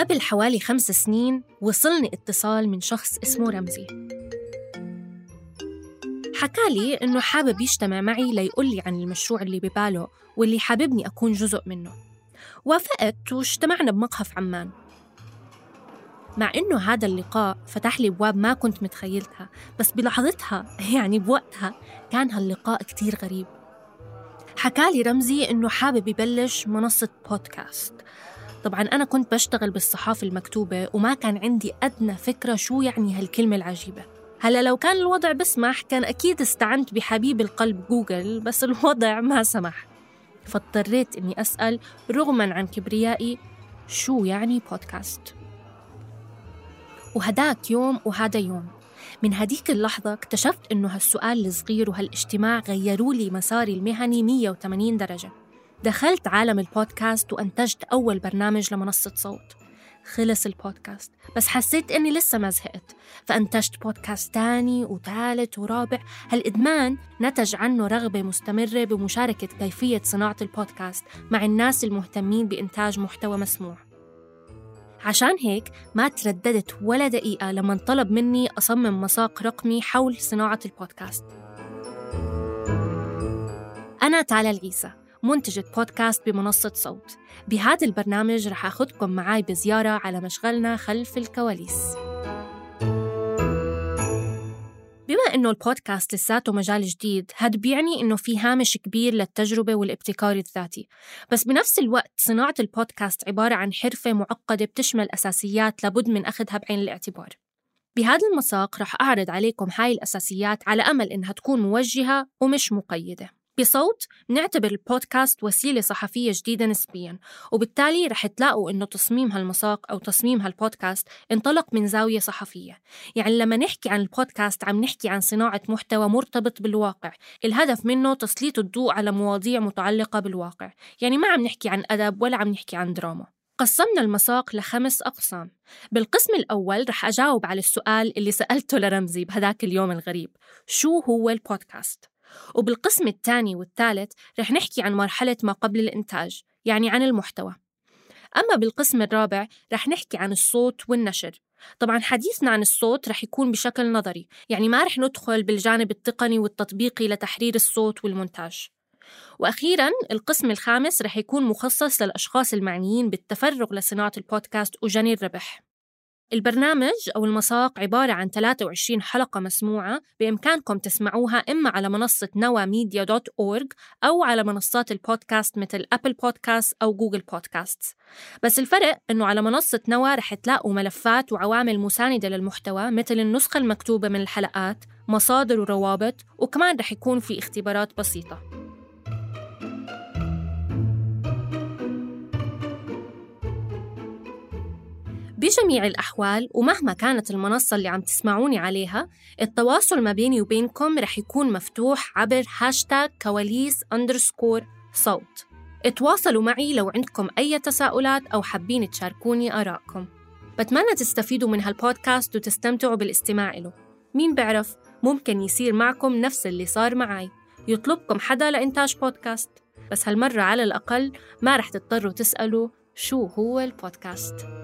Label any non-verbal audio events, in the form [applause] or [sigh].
قبل حوالي خمس سنين وصلني اتصال من شخص اسمه رمزي. حكالي إنه حابب يجتمع معي ليقول لي عن المشروع اللي بباله واللي حاببني أكون جزء منه. وافقت واجتمعنا بمقهى عمان. مع إنه هذا اللقاء فتح لي أبواب ما كنت متخيلتها بس بلحظتها يعني بوقتها كان هاللقاء كتير غريب. حكالي رمزي إنه حابب يبلش منصة بودكاست طبعا أنا كنت بشتغل بالصحافة المكتوبة وما كان عندي أدنى فكرة شو يعني هالكلمة العجيبة. هلا لو كان الوضع بسمح كان أكيد استعنت بحبيب القلب جوجل بس [laughs] الوضع ما سمح. فاضطريت إني أسأل رغما عن كبريائي شو يعني بودكاست وهداك يوم وهذا يوم. من هديك اللحظة اكتشفت إنه هالسؤال الصغير وهالإجتماع غيروا لي مساري المهني 180 درجة. دخلت عالم البودكاست وأنتجت أول برنامج لمنصة صوت. خلص البودكاست بس حسيت إني لسه ما زهقت. فأنتجت بودكاست تاني وثالث ورابع. هالإدمان نتج عنه رغبة مستمرة بمشاركة كيفية صناعة البودكاست مع الناس المهتمين بإنتاج محتوى مسموع. عشان هيك ما ترددت ولا دقيقة لما طلب مني أصمم مساق رقمي حول صناعة البودكاست. أنا تالا العيسى منتجة بودكاست بمنصة صوت. بهذا البرنامج رح أخذكم معي بزيارة على مشغلنا خلف الكواليس. بما إنه البودكاست لساته مجال جديد هاد بيعني إنه في هامش كبير للتجربة والابتكار الذاتي. بس بنفس الوقت صناعة البودكاست عبارة عن حرفة معقدة بتشمل أساسيات لابد من أخذها بعين الاعتبار. بهذا المساق رح أعرض عليكم هاي الأساسيات على أمل إنها تكون موجهة ومش مقيدة. بصوت نعتبر البودكاست وسيلة صحفية جديدة نسبيا وبالتالي رح تلاقوا إنه تصميم هالمساق أو تصميم هالبودكاست انطلق من زاوية صحفية. يعني لما نحكي عن البودكاست عم نحكي عن صناعة محتوى مرتبط بالواقع. الهدف منه تسليط الضوء على مواضيع متعلقة بالواقع. يعني ما عم نحكي عن أدب ولا عم نحكي عن دراما. قسمنا المساق لخمس أقسام. بالقسم الأول رح أجاوب على السؤال اللي سألته لرمزي بهداك اليوم الغريب. شو هو البودكاست؟ وبالقسم الثاني والثالث رح نحكي عن مرحلة ما قبل الإنتاج يعني عن المحتوى. أما بالقسم الرابع رح نحكي عن الصوت والنشر. طبعا حديثنا عن الصوت رح يكون بشكل نظري يعني ما رح ندخل بالجانب التقني والتطبيقي لتحرير الصوت والمونتاج. وأخيرا القسم الخامس رح يكون مخصص للأشخاص المعنيين بالتفرغ لصناعة البودكاست وجني الربح البرنامج أو المساق عبارة عن 23 حلقة مسموعة بإمكانكم تسمعوها إما على منصة Nawa Media dot org أو على منصات البودكاست مثل أبل بودكاست أو جوجل بودكاست. بس الفرق أنه على منصة نوا رح تلاقوا ملفات وعوامل مساندة للمحتوى مثل النسخة المكتوبة من الحلقات مصادر وروابط وكمان رح يكون في اختبارات بسيطة. بجميع الأحوال ومهما كانت المنصة اللي عم تسمعوني عليها التواصل ما بيني وبينكم رح يكون مفتوح عبر هاشتاج كواليس underscore صوت. اتواصلوا معي لو عندكم أي تساؤلات أو حابين تشاركوني آرائكم. بتمنى تستفيدوا من هالبودكاست وتستمتعوا بالاستماع له مين بعرف ممكن يصير معكم نفس اللي صار معي. يطلبكم حدا لإنتاج بودكاست. بس هالمرة على الأقل ما رح تضطروا تسألوا شو هو البودكاست.